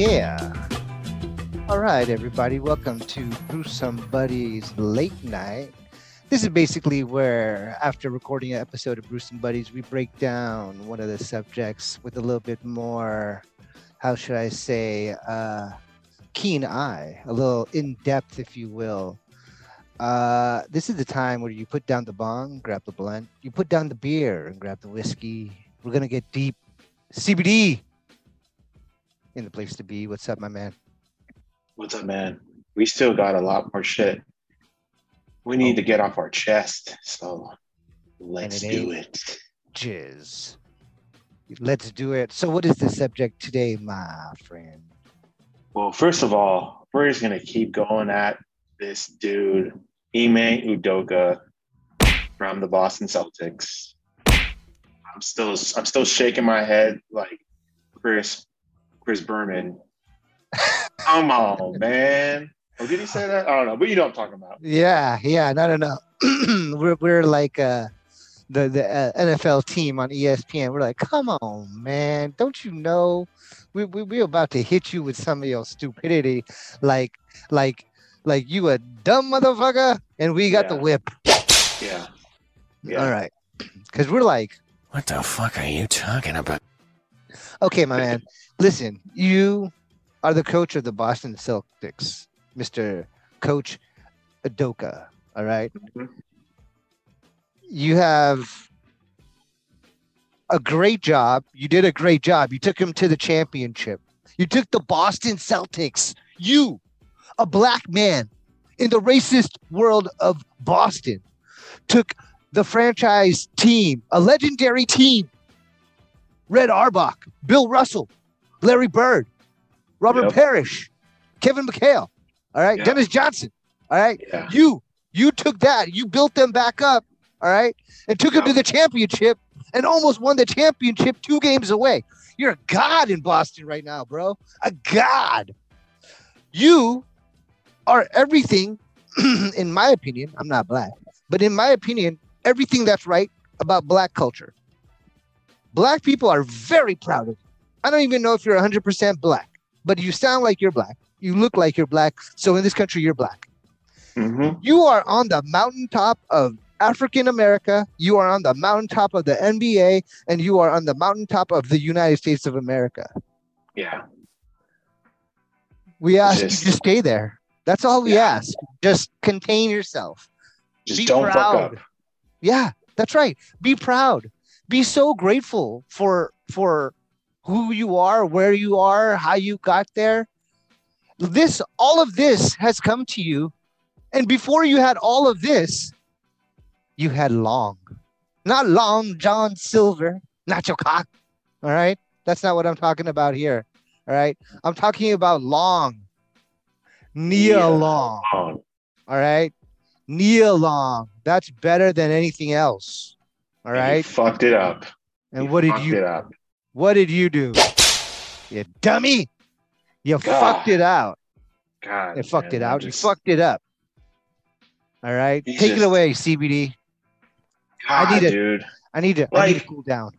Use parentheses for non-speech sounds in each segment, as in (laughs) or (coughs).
Yeah. All right, everybody. Welcome to Bruce Somebody's Late Night. This is basically where, after recording an episode of Bruce and Buddies, we break down one of the subjects with a little bit more, how should I say, uh, keen eye, a little in depth, if you will. Uh, this is the time where you put down the bong, grab the blunt, you put down the beer, and grab the whiskey. We're gonna get deep. CBD in the place to be. What's up, my man? What's up, man? We still got a lot more shit. We need to get off our chest. So let's it do it. Jizz. Let's do it. So, what is the subject today, my friend? Well, first of all, we're just gonna keep going at this dude, Ime Udoka from the Boston Celtics. I'm still I'm still shaking my head like Chris Chris Berman. (laughs) Come on, man. Oh, did he say that? I don't know, but you know what I'm talking about. Yeah, yeah, no, no, no. (clears throat) we're we're like uh, the the uh, NFL team on ESPN. We're like, come on, man, don't you know? We we we're about to hit you with some of your stupidity, like like like you a dumb motherfucker, and we got the whip. Yeah. Yeah. All right, because we're like, What the fuck are you talking about? okay, my man, listen, you are the coach of the Boston Celtics, Mister Coach Adoka. All right. Mhm. you have a great job. You did a great job. You took him to the championship. You took the Boston Celtics. You, a black man in the racist world of Boston, took the franchise team, a legendary team. Red Auerbach, Bill Russell, Larry Bird, Robert Yep. Parrish, Kevin McHale, all right, Yeah. Dennis Johnson, all right. Yeah. You you took that, you built them back up, all right, and took them to the championship and almost won the championship two games away. You're a god in Boston right now, bro. A god. You are everything, (clears throat) in my opinion. I'm not black, but in my opinion, everything that's right about black culture. Black people are very proud of you. I don't even know if you're 100% black, but you sound like you're black. You look like you're black. So in this country, you're black. hmm You are on the mountaintop of African America. You are on the mountaintop of the NBA, and you are on the mountaintop of the United States of America. Yeah. We ask Just- you to stay there. That's all we Yeah. ask. Just contain yourself. Just Be don't fuck up. Yeah, that's right. Be proud. Be so grateful for for who you are, where you are, how you got there. This all of this has come to you. And before you had all of this, you had long. Not long John Silver, not your cock. All right? That's not what I'm talking about here. All right? I'm talking about long. Nia Long. All right. Kneel long. That's better than anything else. All right. you fucked it up. And You what did you. What did you do? You dummy. You God. fucked it out. God. You fucked man, it out. You fucked it up. All right. He's Take it away, CBD. God, I need it. dude. I need to I need to cool down.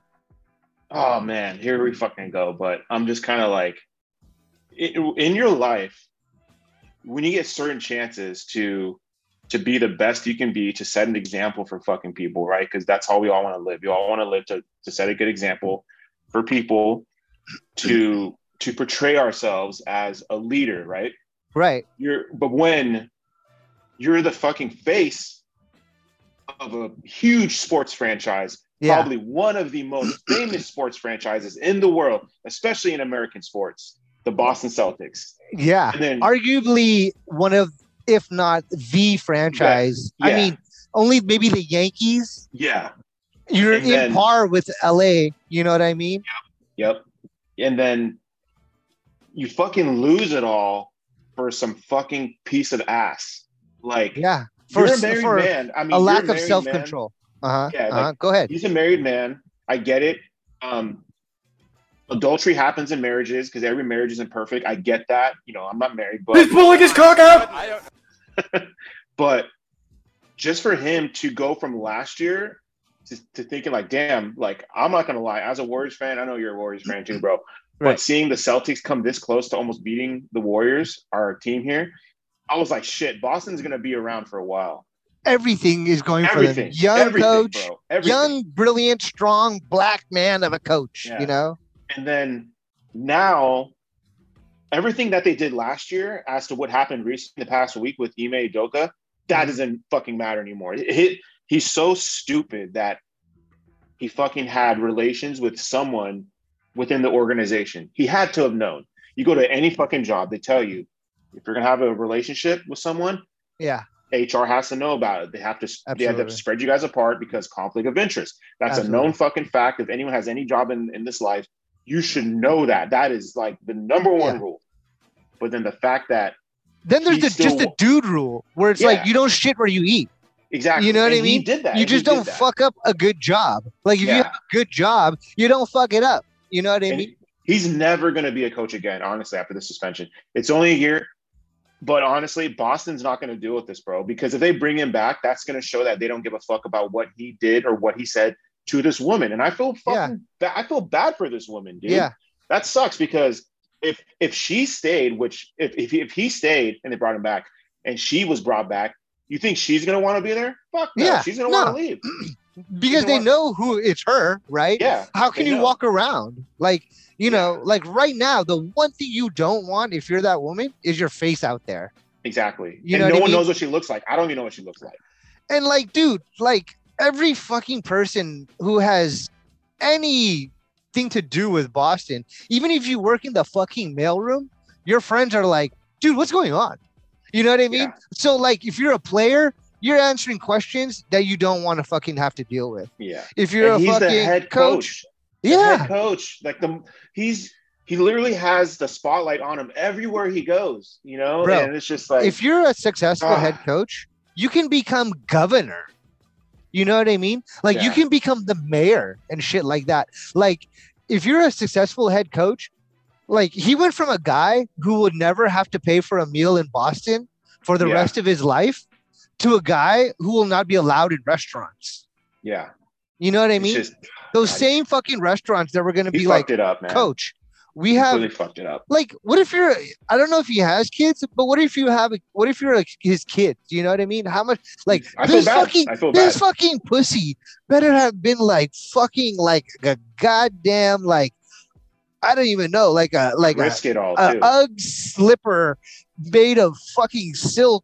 Oh man, here we fucking go. But I'm just kind of like, it, in your life, when you get certain chances to to be the best you can be, to set an example for fucking people, right? Because that's how we all want to live. You all want to live to to set a good example for people, to to portray ourselves as a leader, right? Right. you're but when you're the fucking face of a huge sports franchise Yeah. probably one of the most (clears throat) famous sports franchises in the world especially in american sports the boston celtics Yeah. and then Arguably one of, if not the franchise. I Yeah. mean, only maybe the Yankees. yeah You're And in then- par with LA. You know what I mean? yep and then you fucking lose it all for some fucking piece of ass like Yeah. you're For, a married for man i mean a you're lack of self control. Uh huh. Yeah, uh-huh. Go ahead. he's a married man. I get it. Um, adultery happens in marriages because every marriage isn't perfect. I get that. You know, I'm not married, but he's pulling his cock out. (laughs) but just for him to go from last year to, to thinking like, damn, like I'm not gonna lie, as a Warriors fan, I know you're a Warriors fan too, bro. But Right. seeing the Celtics come this close to almost beating the Warriors, our team here, I was like, shit, Boston's gonna be around for a while. Everything is going for them. Young everything, coach. Young, brilliant, strong black man of a coach. Yeah. You know, And then now, everything that they did last year as to what happened recently the past week with Ime Doka, that Mhm. doesn't fucking matter anymore. He, he's so stupid that he fucking had relations with someone within the organization. He had to have known. You go to any fucking job, they tell you if you're gonna have a relationship with someone, yeah, HR has to know about it. They have to Absolutely. they have to spread you guys apart because conflict of interest. That's Absolutely. a known fucking fact. If anyone has any job in, in this life, you should know that. That is like the number one Yeah. rule. But then the fact that then there's He the, just a dude rule where it's Yeah. like you don't shit where you eat. Exactly, You know what and I mean? He did that. You just don't fuck up a good job. Like if you have a good job, you don't fuck it up. You know what I And mean? he's never going to be a coach again. Honestly, after the suspension, it's only a year. But honestly, Boston's not going to deal with this, bro. Because if they bring him back, that's going to show that they don't give a fuck about what he did or what he said to this woman. And I feel fucking, ba- I feel bad for this woman, dude. Yeah. that sucks because if if she stayed, which if if he, if he stayed and they brought him back, and she was brought back, you think she's gonna want to be there? Fuck no, Yeah, she's gonna no. want to leave. (clears throat) Because they what? know who it's her, right? Yeah. How can you know. walk around? Like, you know, Yeah. like right now, the one thing you don't want if you're that woman is your face out there. Exactly. You and know no I one mean? knows what she looks like. I don't even know what she looks like. And like, dude, like every fucking person who has anything to do with Boston, even if you work in the fucking mailroom, your friends are like, dude, what's going on? You know what I mean? Yeah. So like if you're a player, you're answering questions that you don't want to fucking have to deal with. Yeah. If you're and a fucking head coach, coach. Yeah, head coach. Like the he's he literally has the spotlight on him everywhere he goes. You know, Bro, and it's just like if you're a successful Ah. head coach, you can become governor. You know what I mean? Like you can become the mayor and shit like that. Like if you're a successful head coach, like he went from a guy who would never have to pay for a meal in Boston for the Yeah. rest of his life to a guy who will not be allowed in restaurants. yeah, You know what I mean? just Those God, same fucking restaurants that were going to be like, it up, man. coach, we have really fucked it up. like what if you're i don't know if he has kids but what if you have a what if you're like his kid do you know what i mean how much like I this fucking I this bad. fucking pussy better have been like fucking like a goddamn like i don't even know like a like a, it all a too. ugg slipper made of fucking silk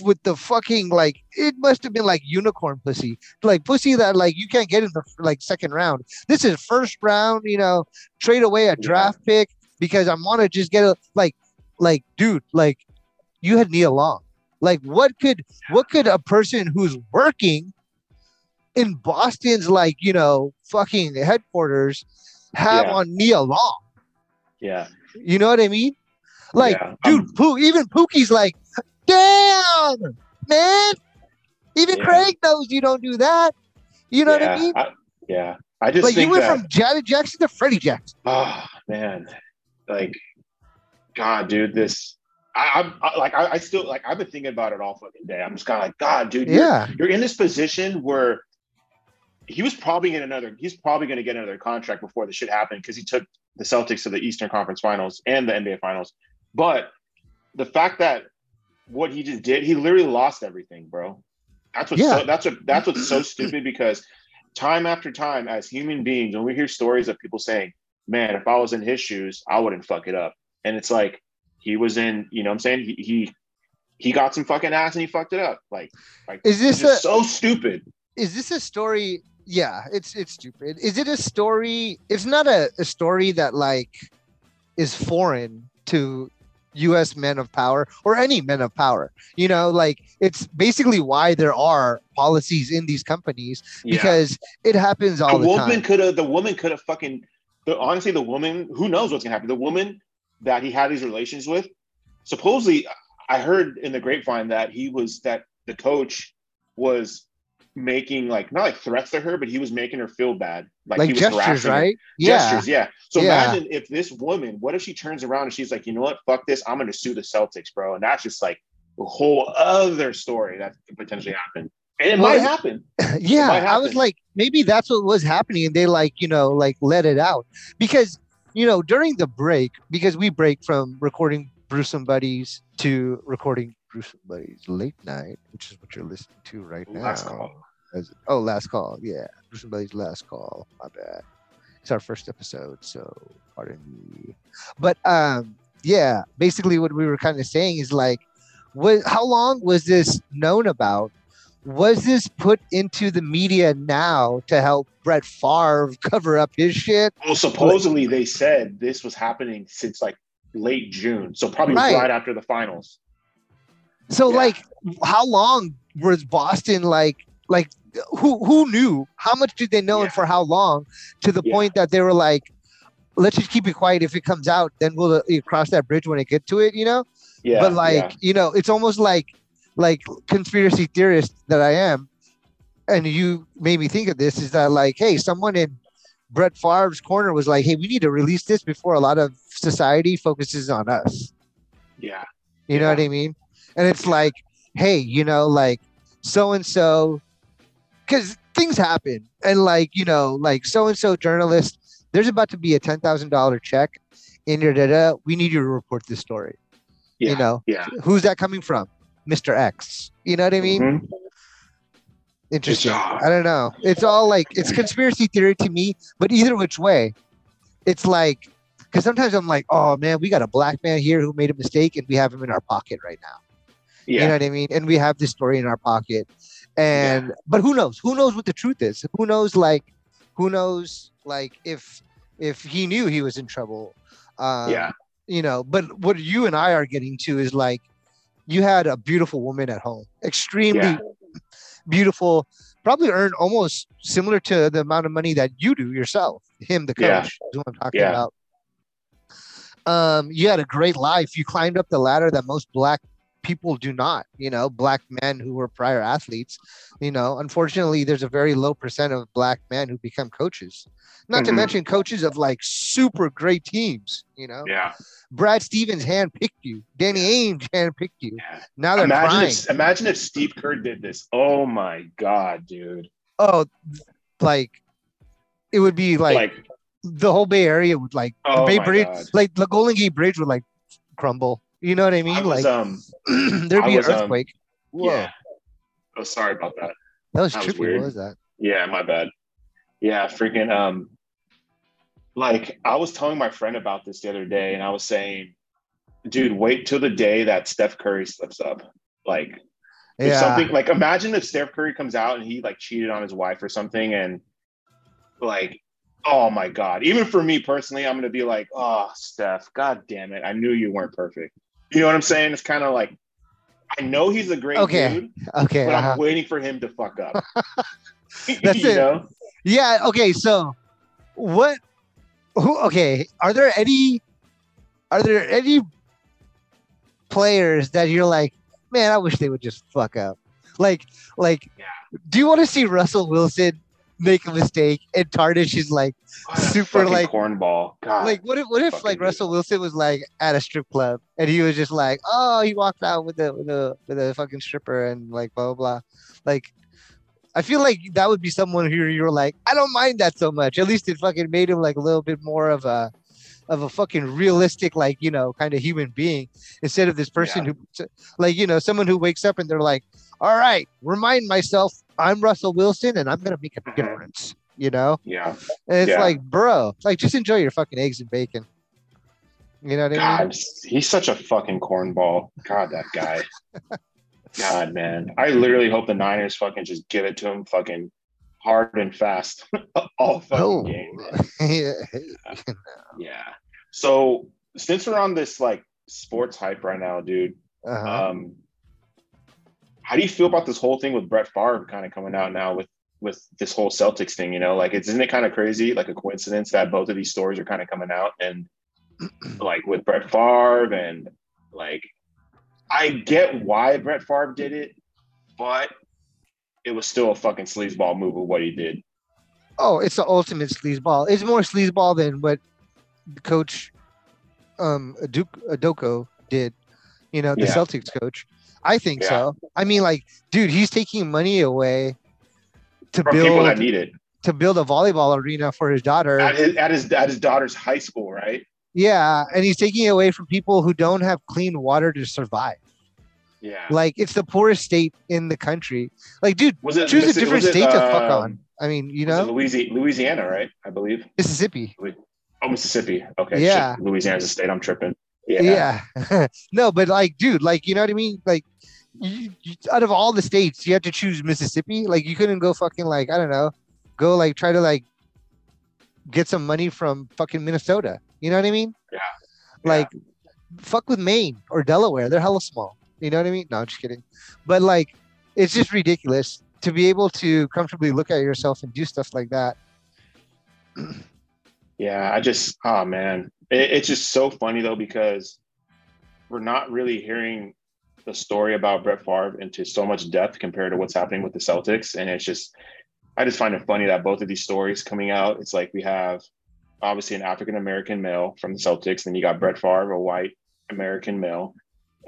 with the fucking like it must have been like unicorn pussy. Like pussy that like you can't get in the like second round. This is first round you know trade away a draft pick because i want to just get a like like dude like you had Nia Long like what could what could a person who's working in boston's like you know fucking headquarters have Yeah. on Nia Long yeah, you know what I mean? Like, Yeah, dude, um, Poo, even Pookie's like, damn, man. Even Yeah. Craig knows you don't do that. You know what I mean? yeah, I just Like, you went that. from Janet Jackson to Freddie Jackson. Oh man, like, God, dude, this. I, I'm I, like, I, I still like. I've been thinking about it all fucking day. I'm just kind of like, God, dude, you're, Yeah. you're in this position where he was probably getting another. He's probably going to get another contract before this shit happened because he took the Celtics to the Eastern Conference Finals and the NBA Finals. But the fact that what he just did, he literally lost everything, bro. That's what's Yeah. so, that's what that's what's so stupid because time after time, as human beings, when we hear stories of people saying, "Man, if I was in his shoes, I wouldn't fuck it up," and it's like he was in, you know, what I'm saying he he he got some fucking ass and he fucked it up. Like, like Is this a so stupid. is this a story? Yeah, it's it's stupid. Is it a story? It's not a, a story that like is foreign to US men of power or any men of power. You know, like it's basically why there are policies in these companies Yeah. because it happens all the the, woman time. could have the woman could have fucking the honestly the woman who knows what's gonna happen the woman that he had these relations with supposedly i heard in the grapevine that he was that the coach was making like not like threats to her but he was making her feel bad. Like, Like he was gestures, right? Yeah. gestures yeah. So Yeah. imagine if this woman what if she turns around and she's like you know what? Fuck this. I'm gonna sue the celtics bro. And that's just like a whole other story that could potentially happen. And it Well, might happen. (laughs) Yeah might i was like maybe that's what was happening and they like you know like let it out. Because you know, during the break, because we break from recording Bruce and Buddies to recording Bruce and Buddies late night, which is what you're listening to right now. Last call. As- oh, last call. Yeah. Bruce and last call. My bad. It's our first episode, so pardon me. But um, yeah, basically what we were kind of saying is like, what how long was this known about? Was this put into the media now to help Brett Favre (laughs) cover up his shit? Well, supposedly they said this was happening since like late June, so probably Right. right, after the finals. So Yeah. like how long was Boston like like who who knew? How much did they know and for how long to the Yeah. point that they were like let's just keep it quiet if it comes out then we'll uh, cross that bridge when it get to it, you know? Yeah, but like, yeah. you know, it's almost like like conspiracy theorist that I am and you made me think of this is that like hey, someone in Brett Favre's corner was like, "Hey, we need to release this before a lot of society focuses on us." yeah, You know what I mean? And it's like, hey, you know, like so and so, because things happen, and like you know, like so and so journalist, there's about to be a ten thousand dollar check in your data. We need you to report this story. yeah, You know, yeah. who's that coming from? Mr. X. You know what I mean? Mhm. Interesting. I don't know. It's all like it's conspiracy theory to me, but either which way, it's like because sometimes I'm like, oh man, we got a black man here who made a mistake, and we have him in our pocket right now. Yeah, You know what I mean? And we have this story in our pocket. And but who knows? Who knows what the truth is? Who knows like who knows like if if he knew he was in trouble. Um, yeah, You know, but what you and I are getting to is like you had a beautiful woman at home. Extremely Yeah. beautiful, probably earned almost similar to the amount of money that you do yourself. Him, the coach, Yeah. is what I'm talking Yeah. about. Um, you had a great life. You climbed up the ladder that most black people do not. You know, black men who were prior athletes. You know, unfortunately, there's a very low percent of black men who become coaches. Not to Mhm. mention coaches of like super great teams. You know, yeah. Brad Stevens handpicked you. Danny Ainge handpicked you. yeah. Now they're Imagine crying. if, imagine if Steve Kerr did this. Oh my god, dude! Oh, like it would be like, Like, the whole Bay Area would like oh Bay Bridge, god. like the Golden Gate Bridge would like crumble. You know what I mean? I was, like um, (clears throat) there'd be an was, um, earthquake. Whoa, yeah. Oh, sorry about that. that was that was trippy. weird. what was that? Yeah, my bad. Yeah, freaking um like I was telling my friend about this the other day and I was saying, dude, wait till the day that Steph Curry slips up. Like if Yeah, something like imagine if Steph Curry comes out and he like cheated on his wife or something and like oh my god. Even for me personally, I'm gonna be like, oh Steph, god damn it. I knew you weren't perfect. You know what I'm saying? It's kind of like I know he's a great Okay. dude, okay. but uh-huh. I'm waiting for him to fuck up. (laughs) (laughs) That's it. know? Yeah. Okay. So, what? Who? Okay. Are there any? Are there any players that you're like, man, I wish they would just fuck up? Like, like, Yeah. do you want to see Russell Wilson make a mistake and tarnish his like, Super, like- cornball. God. like what if what if like. Russell Wilson was like at a strip club and he was just like, oh, he walked out with a with a with a fucking stripper and like blah blah blah. Like I feel like that would be someone who you're like, I don't mind that so much. At least it fucking made him like a little bit more of a of a fucking realistic, like, you know, kind of human being instead of this person who like, you know, someone who wakes up and they're like, All right, remind myself I'm Russell Wilson and I'm gonna make a difference, you know? yeah. And it's Yeah. like, bro, like just enjoy your fucking eggs and bacon. You know what I mean? God, he's such a fucking cornball. God, that guy. (laughs) God, man. I literally hope the Niners fucking just give it to him fucking hard and fast (laughs) all fucking Oh. game. (laughs) yeah. Yeah. So since we're on this like sports hype right now, dude, Uh-huh. um, how do you feel about this whole thing with Brett Favre kind of coming out now with with this whole Celtics thing? You know, like it's isn't it kind of crazy, like a coincidence that both of these stories are kind of coming out and (clears throat) like with Brett Favre and like I get why Brett Favre did it, but it was still a fucking sleazeball move of what he did. oh, it's the ultimate sleazeball. It's more sleazeball than what coach um Duke Adoko did, you know, the Yeah. Celtics coach. I think Yeah. so. I mean, like, dude, he's taking money away to From people that build need it. to build a volleyball arena for his daughter. At his, at his at his daughter's high school, right? Yeah, and he's taking it away from people who don't have clean water to survive. Yeah. Like it's the poorest state in the country. Like, dude, it choose a different it, state to fuck um, on. I mean, you know, Louisi- Louisiana, right? I believe. Mississippi. Oh, Mississippi. Okay. Yeah. Shit. Louisiana's a state. I'm tripping. Yeah. Yeah. (laughs) no, but like, dude, like, you know what I mean? Like, you, you- out of all the states, you had to choose Mississippi. Like, you couldn't go fucking like, I don't know, go like try to like get some money from fucking Minnesota. You know what I mean? Yeah. Like, fuck with Maine or Delaware. They're hella small. You know what I mean? No, I'm just kidding. But like, it's just ridiculous to be able to comfortably look at yourself and do stuff like that. (clears throat) Yeah, I just, oh man, it, it's just so funny though because we're not really hearing the story about Brett Favre into so much depth compared to what's happening with the Celtics, and it's just, I just find it funny that both of these stories coming out. It's like we have obviously an African American male from the Celtics, then you got Brett Favre, a white American male,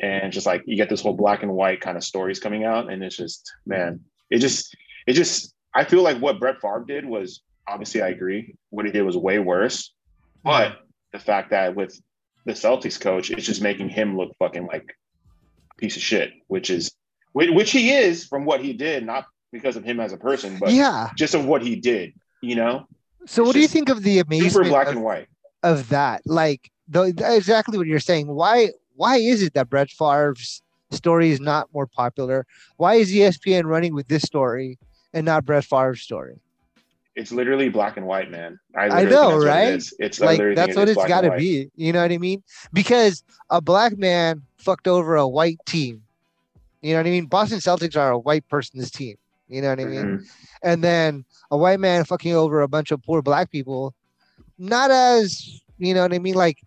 and just like you get this whole black and white kind of stories coming out, and it's just, man, it just, it just, I feel like what Brett Favre did was obviously I agree. What he did was way worse. But the fact that with the Celtics coach, it's just making him look fucking like a piece of shit, which is which he is from what he did, not because of him as a person, but yeah. just of what he did, you know? So, it's what do you think of the Super black of, and white. of that? Like, the, exactly what you're saying. Why? Why is it that Brett Favre's story is not more popular? Why is ESPN running with this story and not Brett Favre's story? It's literally black and white, man. I think know, that's what it right? It's I like that's what it's got to be you know what i mean because a black man fucked over a white team you know what i mean boston celtics are a white person's team you know what i mean Mhm. and then a white man fucking over a bunch of poor black people not as you know what i mean like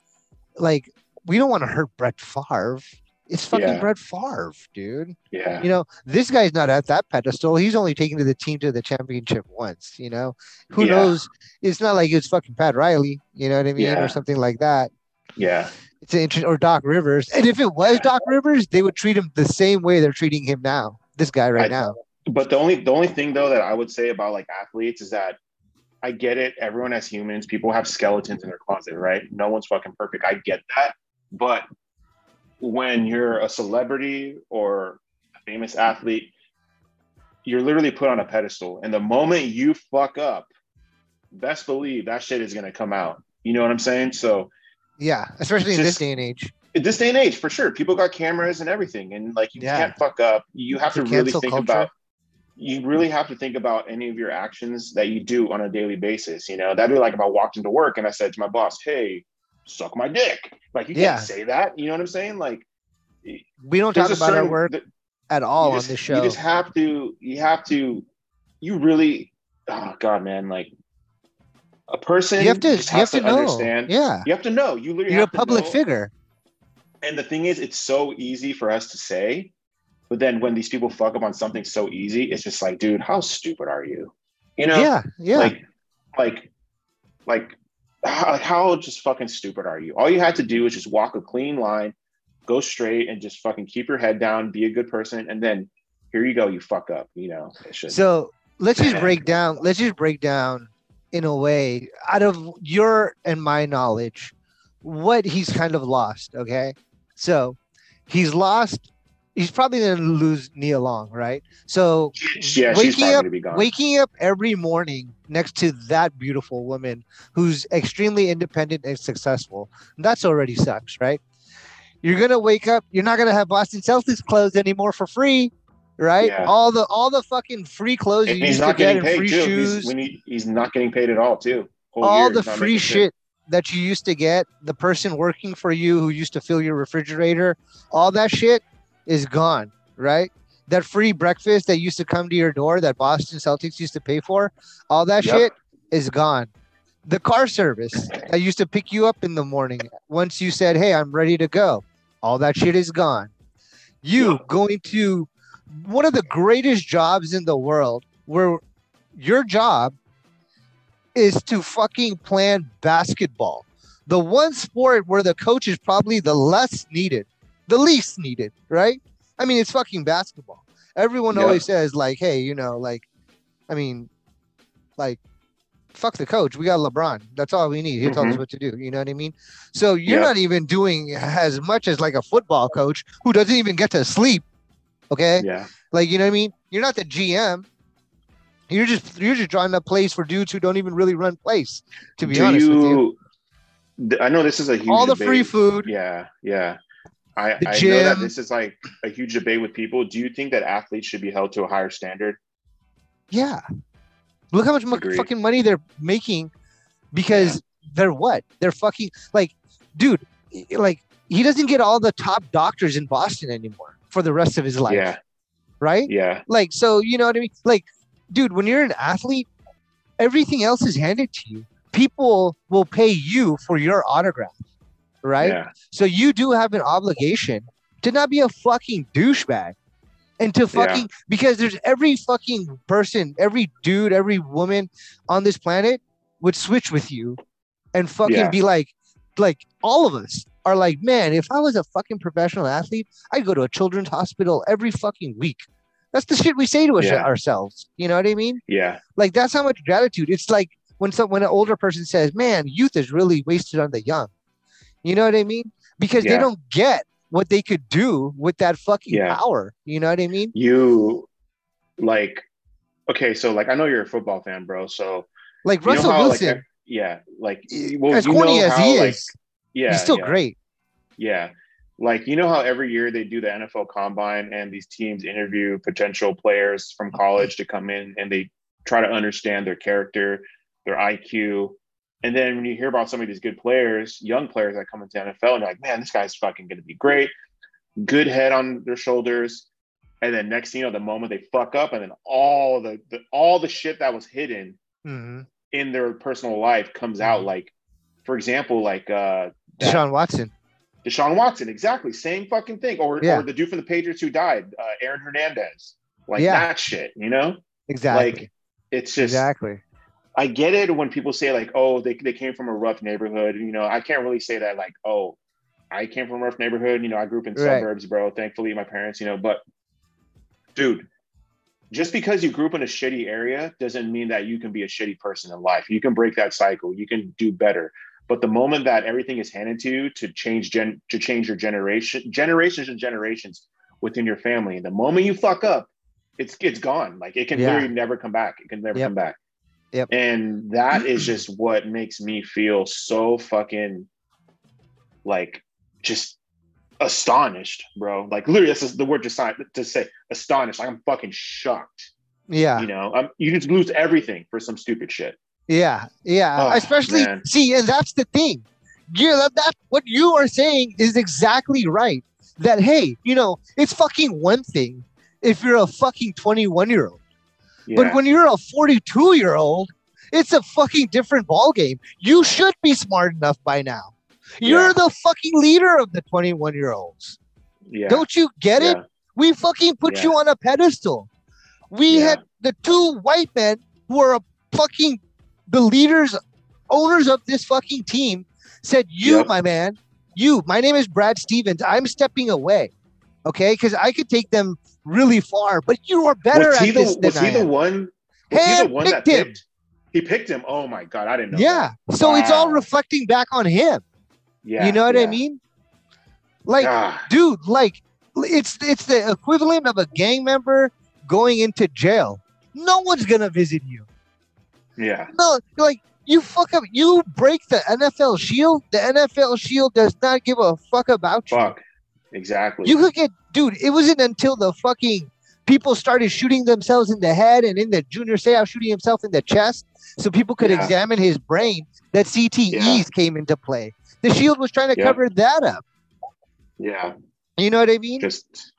like we don't want to hurt brett Favre. It's fucking Yeah. brett Favre, dude Yeah. you know this guy's not at that pedestal he's only taken to the team to the championship once you know who Yeah. knows it's not like it's fucking pat riley you know what i mean Yeah. or something like that Yeah. it's an interest or doc rivers and if it was doc rivers they would treat him the same way they're treating him now this guy right I- now But the only the only thing though that I would say about like athletes is that I get it. Everyone as humans, people have skeletons in their closet, right? No one's fucking perfect. I get that. But when you're a celebrity or a famous athlete, you're literally put on a pedestal. And the moment you fuck up, best believe that shit is gonna come out. You know what I'm saying? So yeah especially in this day and age in this day and age, for sure, people got cameras and everything, and like you Yeah. can't fuck up. You have to really think culture. about. You really have to think about any of your actions that you do on a daily basis. You know, that'd be like if I walked into work and I said to my boss, "Hey, suck my dick." Like you Yeah. can't say that. You know what I'm saying? Like we don't talk about our certain- work th- at all you on just- this show You just have to. You have to. You really. Oh God, man! Like a person. you have to just you have has to know understand. yeah You have to know. You literally you're a to public know- figure and the thing is, it's so easy for us to say, but then when these people fuck up on something so easy, it's just like, dude, how stupid are you? You know, yeah yeah like, like, like, how, how just fucking stupid are you? All you had to do is just walk a clean line, go straight, and just fucking keep your head down, be a good person, and then here you go, you fuck up. You know, So let's just break down. Let's just break down in a way, out of your and my knowledge, what he's kind of lost. Okay, so he's lost. He's probably going to lose Nia Long, right? So yeah, waking up, gonna be gone. waking up every morning next to that beautiful woman who's extremely independent and successful, that's already sucks, right? You're gonna wake up. You're not gonna have Boston Celtics clothes anymore for free, right? Yeah. All the all the fucking free clothes you and he's used to not get getting and paid free too. shoes, He's, he, he's not getting paid at all too. Whole all year, the free shit that you used to get. The person working for you who used to fill your refrigerator, all that shit is gone, right? That free breakfast that used to come to your door that Boston Celtics used to pay for, all that Yep. shit is gone. The car service that used to pick you up in the morning once you said, Hey, I'm ready to go, all that shit is gone. You going to one of the greatest jobs in the world where your job is to fucking plan basketball. The one sport where the coach is probably the less needed, the least needed, right? I mean, it's fucking basketball. Everyone Yeah. always says, like, hey, you know, like, I mean, like, fuck the coach. We got LeBron. That's all we need. He'll tell us Mhm. what to do. You know what I mean? So you're Yeah. not even doing as much as like a football coach who doesn't even get to sleep. Okay. Yeah. Like you know what I mean? You're not the GM. You're just you're just drawing up plays for dudes who don't even really run plays. To be Do honest with you, you? I know this is a huge all the debate. free food. Yeah, yeah. I, I know that this is like a huge debate with people. Do you think that athletes should be held to a higher standard? Yeah. Look how much Agreed. fucking money they're making because they're what? They're fucking like, dude, like he doesn't get all the top doctors in Boston anymore for the rest of his life. Yeah, Right? yeah, Like, so you know what I mean? Like, dude, when you're an athlete, everything else is handed to you. People will pay you for your autograph. Right? yeah, So you do have an obligation to not be a fucking douchebag and to Yeah. fucking because there's every fucking person, every dude, every woman on this planet would switch with you and fucking Yeah. be like, like all of us are like, man, if I was a fucking professional athlete, I'd go to a children's hospital every fucking week. That's the shit we say to us- Yeah. ourselves. You know what I mean? yeah, Like that's how much gratitude. It's like when some when an older person says, "Man, youth is really wasted on the young." You know what I mean? Because they don't get what they could do with that fucking Yeah. power. You know what I mean? you like okay, so like I know you're a football fan, bro. So Like Russell how, Wilson, ev- yeah, like well, as corny as how, he like, is, yeah, he's still yeah. great. Yeah. Like, you know how every year they do the NFL combine and these teams interview potential players from college to come in and they try to understand their character, their IQ. And then when you hear about some of these good players, young players that come into NFL, and you're like, man, this guy's fucking going to be great. Good head on their shoulders. And then next thing you know, the moment they fuck up, and then all the, the all the shit that was hidden Mhm. in their personal life comes out. Like, for example, like uh, that- Deshaun Watson. Deshaun Watson, exactly, same fucking thing. Or, Yeah. or the dude from the Patriots who died, uh, Aaron Hernandez, like Yeah. that shit. You know, Exactly. like it's just. exactly. I get it when people say like, oh, they they came from a rough neighborhood. You know, I can't really say that like, oh, I came from a rough neighborhood. You know, I grew up in Right. suburbs, bro. Thankfully, my parents, you know, but dude. Just because you grew up in a shitty area doesn't mean that you can be a shitty person in life. You can break that cycle. You can do better. But the moment that everything is handed to you to change gen to change your generation, generations and generations within your family, the moment you fuck up, it's it's gone. Like it can Yeah. literally never come back. It can never Yep. come back. Yep. And that is (clears throat) just what makes me feel so fucking like just astonished, bro. Like literally, this is the word to sign to say astonished. Like I'm fucking shocked. Yeah. You know, I'm, you just lose everything for some stupid shit. Yeah, yeah. Oh, Especially man. see, and that's the thing. Yeah, that, that what you are saying is exactly right. That hey, you know, it's fucking one thing if you're a fucking 21 year old, Yeah. but when you're a 42 year old, it's a fucking different ball game. You should be smart enough by now. You're Yeah. the fucking leader of the 21 year olds. yeah. Don't you get it? We fucking put you on a pedestal. We had the two white men who are a fucking the leaders, owners of this fucking team said, You, Yep. my man, you, my name is Brad Stevens. I'm stepping away. Okay, because I could take them really far, but you are better was he at the this was he the one? Was he the one that Handpicked him. picked? He picked him. Oh my god, I didn't know. Yeah. that. So it's all reflecting back on him. Yeah. you know what I mean? Like, Ah, dude, like it's it's the equivalent of a gang member going into jail. No one's gonna visit you. yeah. No, like you fuck up. You break the NFL shield. The NFL shield does not give a fuck about you. Fuck. Exactly. You could get, dude. It wasn't until the fucking people started shooting themselves in the head and in the junior Seau shooting himself in the chest, so people could Yeah. examine his brain that CTEs Yeah. came into play. The shield was trying to Yeah. cover that up. yeah. You know what I mean? Just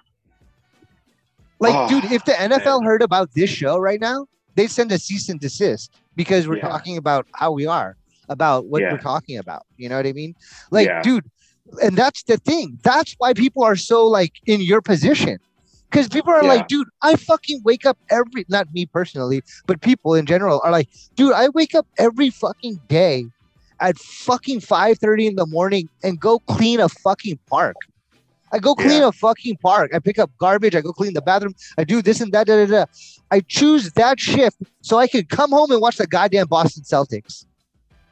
Like, Oh, dude, if the NFL heard about this show right now, they'd send a cease and desist because we're Yeah. talking about how we are, about what we're talking about. You know what I mean? Like, dude, and that's the thing. That's why people are so like in your position. Because people are Yeah. like, dude, I fucking wake up every not me personally, but people in general are like, dude, I wake up every fucking day at fucking 5:30 in the morning and go clean a fucking park. I go clean Yeah. a fucking park. I pick up garbage. I go clean the bathroom. I do this and that. Da, da, da. I choose that shift so I could come home and watch the goddamn Boston Celtics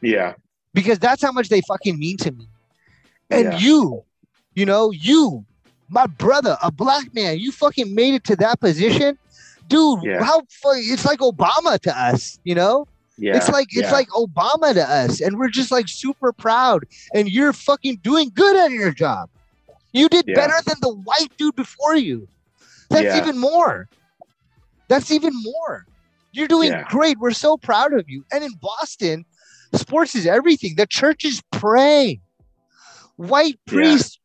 Yeah. because that's how much they fucking mean to me. And Yeah. you, you know, you, my brother, a black man, you fucking made it to that position, dude. Yeah. How it's like Obama to us, you know. Yeah. It's like it's yeah. like Obama to us, and we're just like super proud. And you're fucking doing good at your job. You did Yeah. better than the white dude before you. That's even more. That's even more. You're doing great. We're so proud of you. And in Boston, sports is everything. The churches pray. White Yeah. priests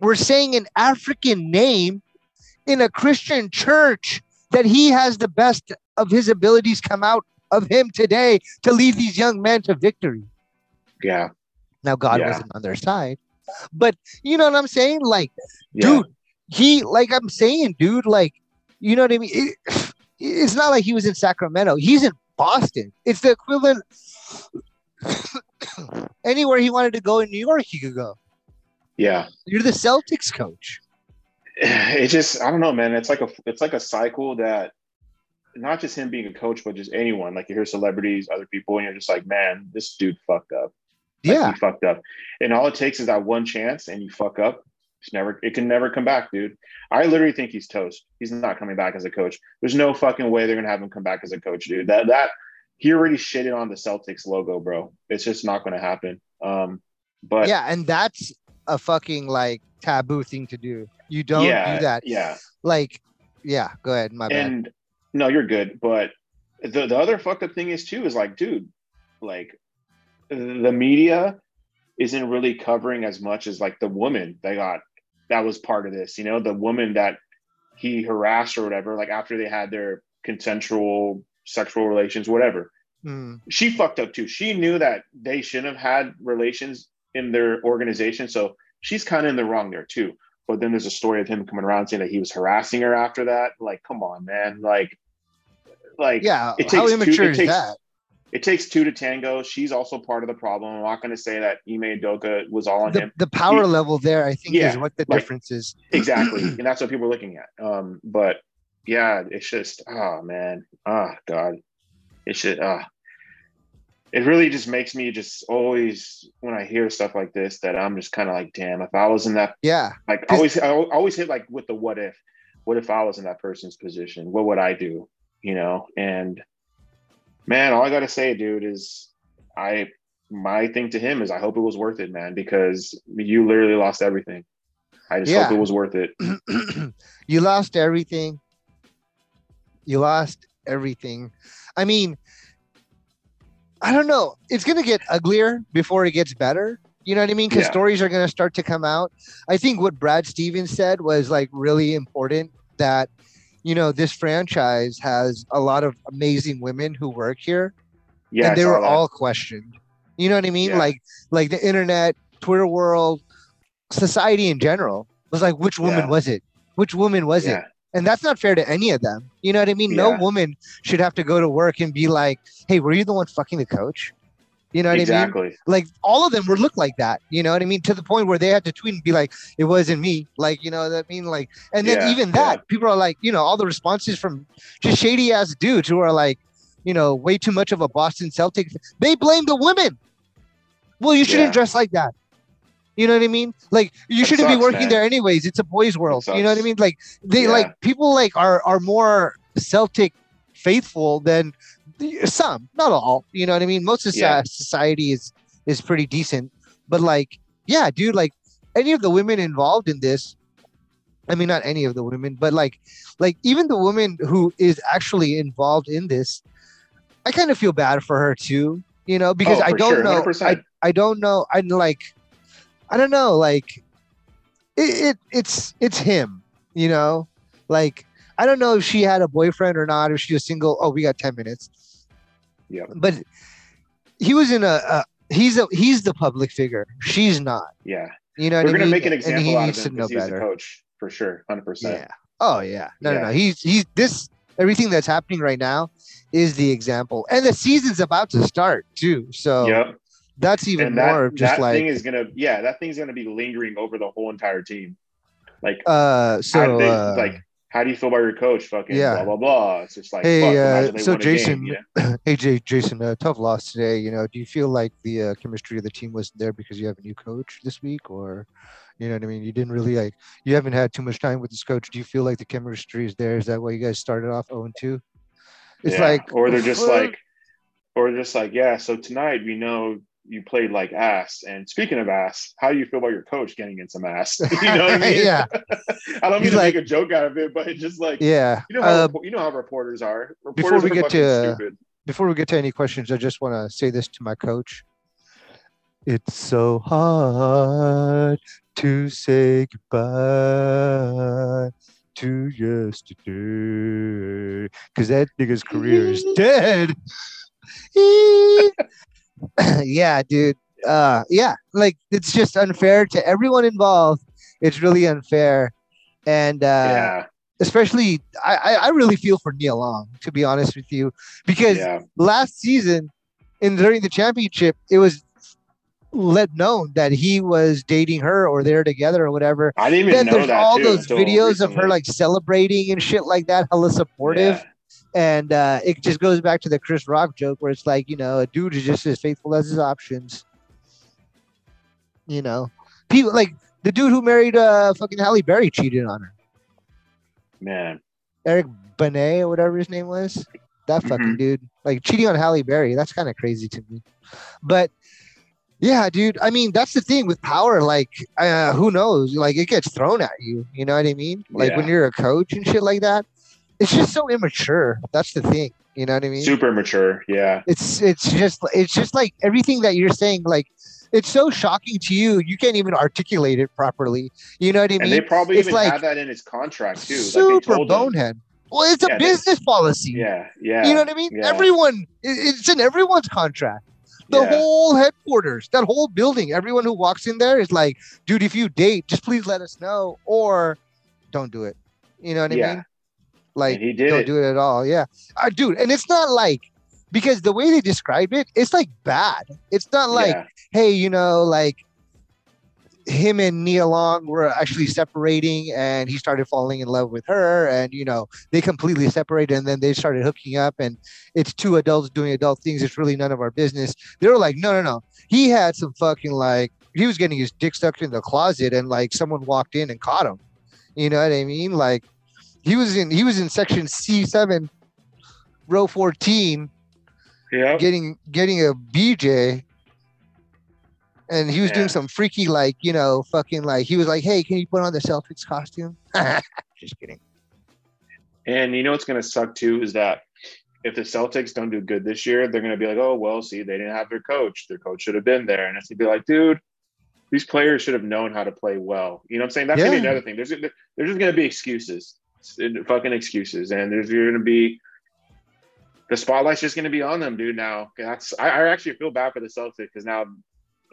were saying an African name in a Christian church that he has the best of his abilities come out of him today to lead these young men to victory. yeah. Now, God Yeah. wasn't on their side, but you know what I'm saying? Like, Yeah. dude, he, like I'm saying, dude, like, you know what I mean? It- it's not like he was in Sacramento. He's in Boston. It's the equivalent. (coughs) Anywhere he wanted to go in New York, he could go. Yeah. You're the Celtics coach. it just I don't know, man. It's like a it's like a cycle that not just him being a coach, but just anyone. Like you hear celebrities, other people, and you're just like, man, this dude fucked up. Like, Yeah. he fucked up. And all it takes is that one chance, and you fuck up. It's never. It can never come back, dude. I literally think he's toast. He's not coming back as a coach. There's no fucking way they're gonna have him come back as a coach, dude. That that he already shitted on the Celtics logo, bro. It's just not gonna happen. Um, but yeah, and that's a fucking like taboo thing to do. You don't yeah, do that. Yeah. Like, yeah, go ahead. My bad. and no, you're good. But the the other fucked up thing is too is like, dude, like the media isn't really covering as much as like the woman they got that was part of this. You know, the woman that he harassed or whatever. Like after they had their consensual sexual relations, whatever. Hmm. She fucked up too. She knew that they shouldn't have had relations in their organization, so she's kind of in the wrong there too. But then there's a story of him coming around saying that he was harassing her after that. Like, come on, man. Like, like Yeah, it how takes two- immature it is takes- that? it takes two to tango. She's also part of the problem. I'm not going to say that Ime Doka was all on The, him. the power He- level there, I think, Yeah, is what the like- difference is. exactly, (clears throat) and that's what people are looking at. Um, but yeah, it's just oh man, oh god, it should ah. It really just makes me just always when I hear stuff like this that I'm just kind of like, damn, if I was in that Yeah, like always I always hit like with the what if. What if i was in that person's position? What would i do? You know? And man all i gotta say dude is i my thing to him is i hope it was worth it man because you literally lost everything. I just hope it was worth it. (clears throat) You lost everything. You lost everything. I mean, I don't know. It's gonna get uglier before it gets better. You know what I mean? Because Yeah. stories are gonna start to come out. I think what Brad Stevens said was like really important. That you know this franchise has a lot of amazing women who work here, yeah and they were that. all questioned. You know what I mean? Yeah. Like like the internet, Twitter world, society in general was like, which woman Yeah. was it? Which woman was it? Yeah And that's not fair to any of them. You know what I mean? No woman should have to go to work and be like, "Hey, were you the one fucking the coach?" You know what I mean? exactly Like all of them would look like that. You know what I mean? To the point where they had to tweet and be like, "It wasn't me." Like you know what I mean? Like, and then Yeah, even that, people are like, you know, all the responses from just shady ass dudes who are like, you know, way too much of a Boston Celtics. They blame the women. Well, you shouldn't Yeah. dress like that. You know what I mean? Like you shouldn't be working man. there anyways. It's a boys' world. You know what I mean? Like they Yeah. like people like are are more Celtic faithful than some, not all. You know what I mean? Most of Yeah. society is is pretty decent, but like, yeah, dude, like any of the women involved in this. I mean, not any of the women, but like, like even the woman who is actually involved in this, I kind of feel bad for her too. You know, because Oh, I don't sure, know. I, I don't know. I'm like, I don't know. Like, it, it it's it's him. You know, like I don't know if she had a boyfriend or not. If she was single. Oh, we got ten minutes. Yeah. But he was in a. a he's a he's the public figure. She's not. yeah You know what we're I gonna mean? make an example he out of him to know because he's a better. coach for sure 100% Yeah. Oh yeah. No, no, no. He's he's this everything that's happening right now is the example, and the season's about to start too. So yep that's even and that, more of just that like thing is gonna yeah that thing's gonna be lingering over the whole entire team Like, Uh, so they, uh, like, how do you feel about your coach? Fucking Yeah. blah blah blah. It's just like, Hey, fuck, uh, so a game, Jason- you know? (clears throat) hey Jay, Jason, uh, tough loss today. You know, do you feel like the uh, chemistry of the team was there because you have a new coach this week, or you know what I mean? You didn't really like you haven't had too much time with this coach. Do you feel like the chemistry is there? Is that why you guys started off 0 2? It's Yeah. like, or they're just (laughs) like, or just like, yeah. So tonight we know you played like ass. And speaking of ass, how do you feel about your coach getting in some ass? (laughs) you know what I (laughs) mean? yeah, (laughs) I don't mean He's to like- make a joke out of it, but it's just like yeah. you know how Uh, you know how reporters are. before we are get to- stupid. before we get to any questions, I just want to say this to my coach. It's so hard to say goodbye to yesterday because that nigga's career is dead. (clears throat) yeah, dude. Uh, yeah, like it's just unfair to everyone involved. It's really unfair, and uh, yeah, especially I, I really feel for Nia Long to be honest with you. Because yeah, last season and during the championship it was let known that he was dating her or they're together or whatever. I didn't even then know there's that all too those videos of her like celebrating and shit like that hella supportive. Yeah. And uh it just goes back to the chris rock joke where it's like you know a dude is just as faithful as his options you know people like the dude who married uh fucking halle berry cheated on her man. Eric Benet or whatever his name was. That fucking dude. Like cheating on Halle Berry. That's kind of crazy to me. But yeah, dude. I mean, that's the thing with power. Like, uh, who knows? Like, it gets thrown at you. You know what I mean? Like when you're a coach and shit like that. It's just so immature. That's the thing. You know what I mean? Super mature. Yeah. It's it's just it's just like everything that you're saying. Like, it's so shocking to you. You can't even articulate it properly. You know what I mean? And they probably it's even like had that in his contract too. like they super him. bonehead. Well, it's a Yeah, they- business policy. Yeah, yeah. You know what I mean? yeah. Everyone, it's in everyone's contract. The Yeah. whole headquarters, that whole building, everyone who walks in there is like, dude, if you date, just please let us know or don't do it. You know what I mean? Like, and he did don't it. do it at all. Yeah. Uh, dude, and it's not like, because the way they describe it, it's like bad. It's not like, yeah. hey, you know, like him and Nia Long were actually separating and he started falling in love with her and you know they completely separated and then they started hooking up and it's two adults doing adult things it's really none of our business they were like no no no he had some fucking like he was getting his dick stuck in the closet and like someone walked in and caught him you know what i mean like he was in he was in section c7 row 14 yeah. getting getting a BJ, and he was Yeah. doing some freaky like you know fucking like he was like, hey, can you put on the Celtics costume? (laughs) Just kidding. And you know what's going to suck too is that if the Celtics don't do good this year, they're going to be like, oh, well, see, they didn't have their coach. Their coach should have been there. And it's going to be like, dude, these players should have known how to play well. You know what I'm saying? That's going to be another thing. There's, there's just going to be excuses, fucking excuses. And there's you're going to be, the spotlight's just going to be on them, dude. Now, that's, I, I actually feel bad for the Celtics because now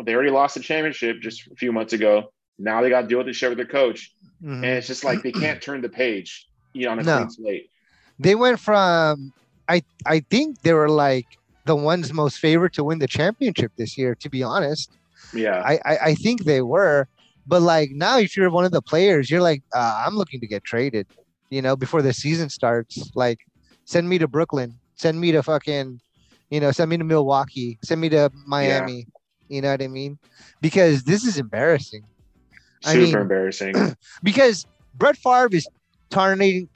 they already lost the championship just a few months ago. Now they got to deal with the shit with their coach. Mhm. And it's just like they can't turn the page you know, on a No. clean slate. They went from I I think they were like the ones most favored to win the championship this year. To be honest, Yeah. I I, I think they were. But like now, if you're one of the players, you're like, uh, I'm looking to get traded. You know, before the season starts, like, send me to Brooklyn, send me to fucking, you know, send me to Milwaukee, send me to Miami. You know what I mean? Because this is embarrassing. I Super mean- embarrassing. (clears throat) Because Brett Favre is tarnishing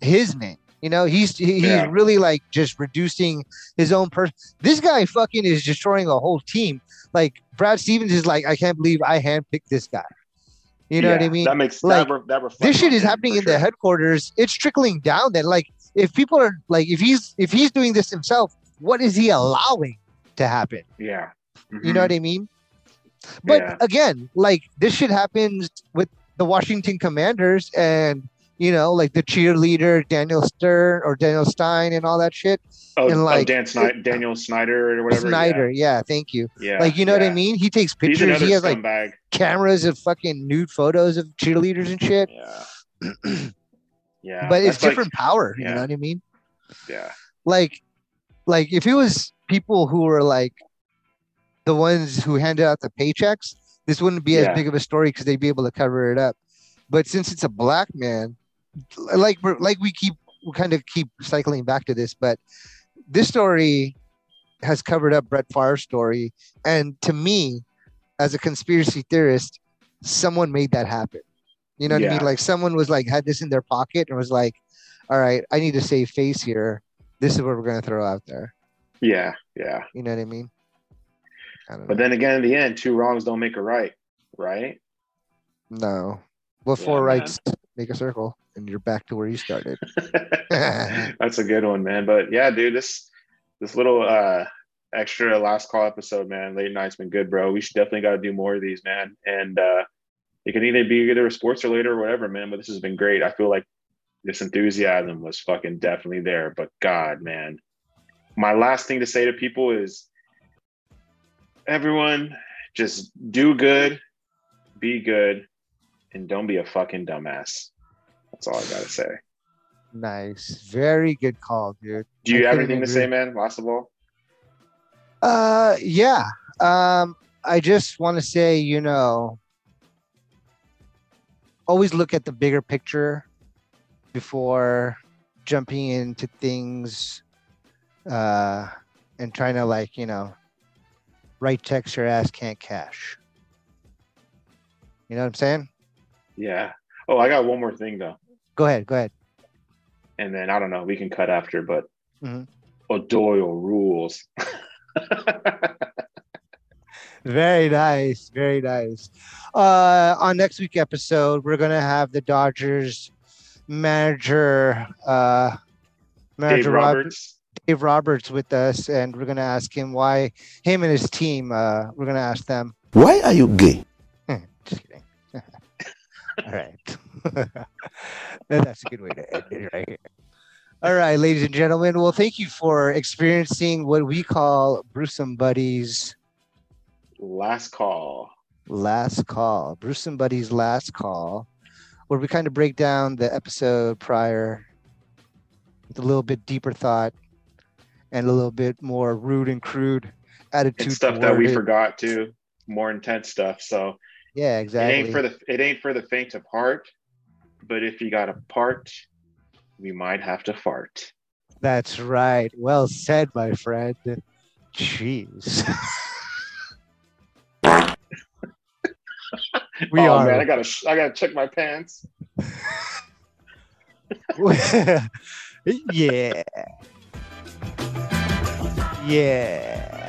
his name. You know, he's he's Yeah. really like just reducing his own person. This guy fucking is destroying a whole team. Like Brad Stevens is like, I can't believe I handpicked this guy. You know what I mean? That makes Like, that, re- that reflects this shit is happening in the headquarters. It's trickling down. Then, like, if people are like, if he's if he's doing this himself, what is he allowing to happen? Yeah. You know what mm-hmm. I mean? But Yeah. again, like this shit happens with the Washington Commanders and you know, like the cheerleader Daniel Stern or Daniel Stein and all that shit. oh, and, oh, Dan Snyder, Daniel Snyder or whatever. Snyder, yeah. thank you. Yeah. yeah like you know what I mean? He takes pictures. He has like cameras of fucking nude photos of cheerleaders and shit. Yeah. (clears throat) yeah. but it's that's like- different power. You know what I mean? yeah. like like if it was people who were like the ones who handed out the paychecks this wouldn't be Yeah. as big of a story because they'd be able to cover it up But since it's a black man, like like we keep we kind of keep cycling back to this, but this story has covered up Brett Favre's story, and to me, as a conspiracy theorist, someone made that happen. You know what I mean? Like someone was like had this in their pocket and was like, "All right, I need to save face here. This is what we're gonna throw out there." Yeah, yeah. You know what I mean? I don't know. But then again, in the end, two wrongs don't make a right, right? no. Well, Yeah, four man. rights make a circle, and you're back to where you started. (laughs) (laughs) That's a good one, man. But yeah, dude, this this little uh extra last call episode, man, late night's been good, bro. We should definitely got to do more of these, man. And uh it can either be either a sports related or whatever, man. But this has been great. I feel like this enthusiasm was fucking definitely there. But God, man, my last thing to say to people is everyone just do good, be good, and don't be a fucking dumbass. That's all I gotta say. Nice, very good call, dude. Do you I have anything to say, man? Last of all, Uh, yeah. Um, I just want to say, you know, always look at the bigger picture before jumping into things uh and trying to like you know write text your ass can't cash you know what i'm saying yeah. Oh, I got one more thing though, go ahead go ahead and then I don't know. We can cut after, but Mhm. O'Doyle rules. (laughs) Very nice, very nice. Uh, on next week episode, we're gonna have the Dodgers manager, uh, manager Dave Rob- Roberts. Dave Roberts, with us, and we're gonna ask him why him and his team. Uh, we're gonna ask them. Why are you gay? Just kidding. All right, (laughs) that's a good way to end it, right. All right, ladies and gentlemen. Well, thank you for experiencing what we call Brewsome Buddies. Last call. last call bruce and buddy's last call where we kind of break down the episode prior with a little bit deeper thought and a little bit more rude and crude attitude And stuff that we it. forgot too. More intense stuff. So yeah exactly. it ain't for the it ain't for the faint of heart. But if you got a part, we might have to fart. that's right well said my friend jeez (laughs) we oh are man, I gotta I gotta check my pants. (laughs) yeah. Yeah.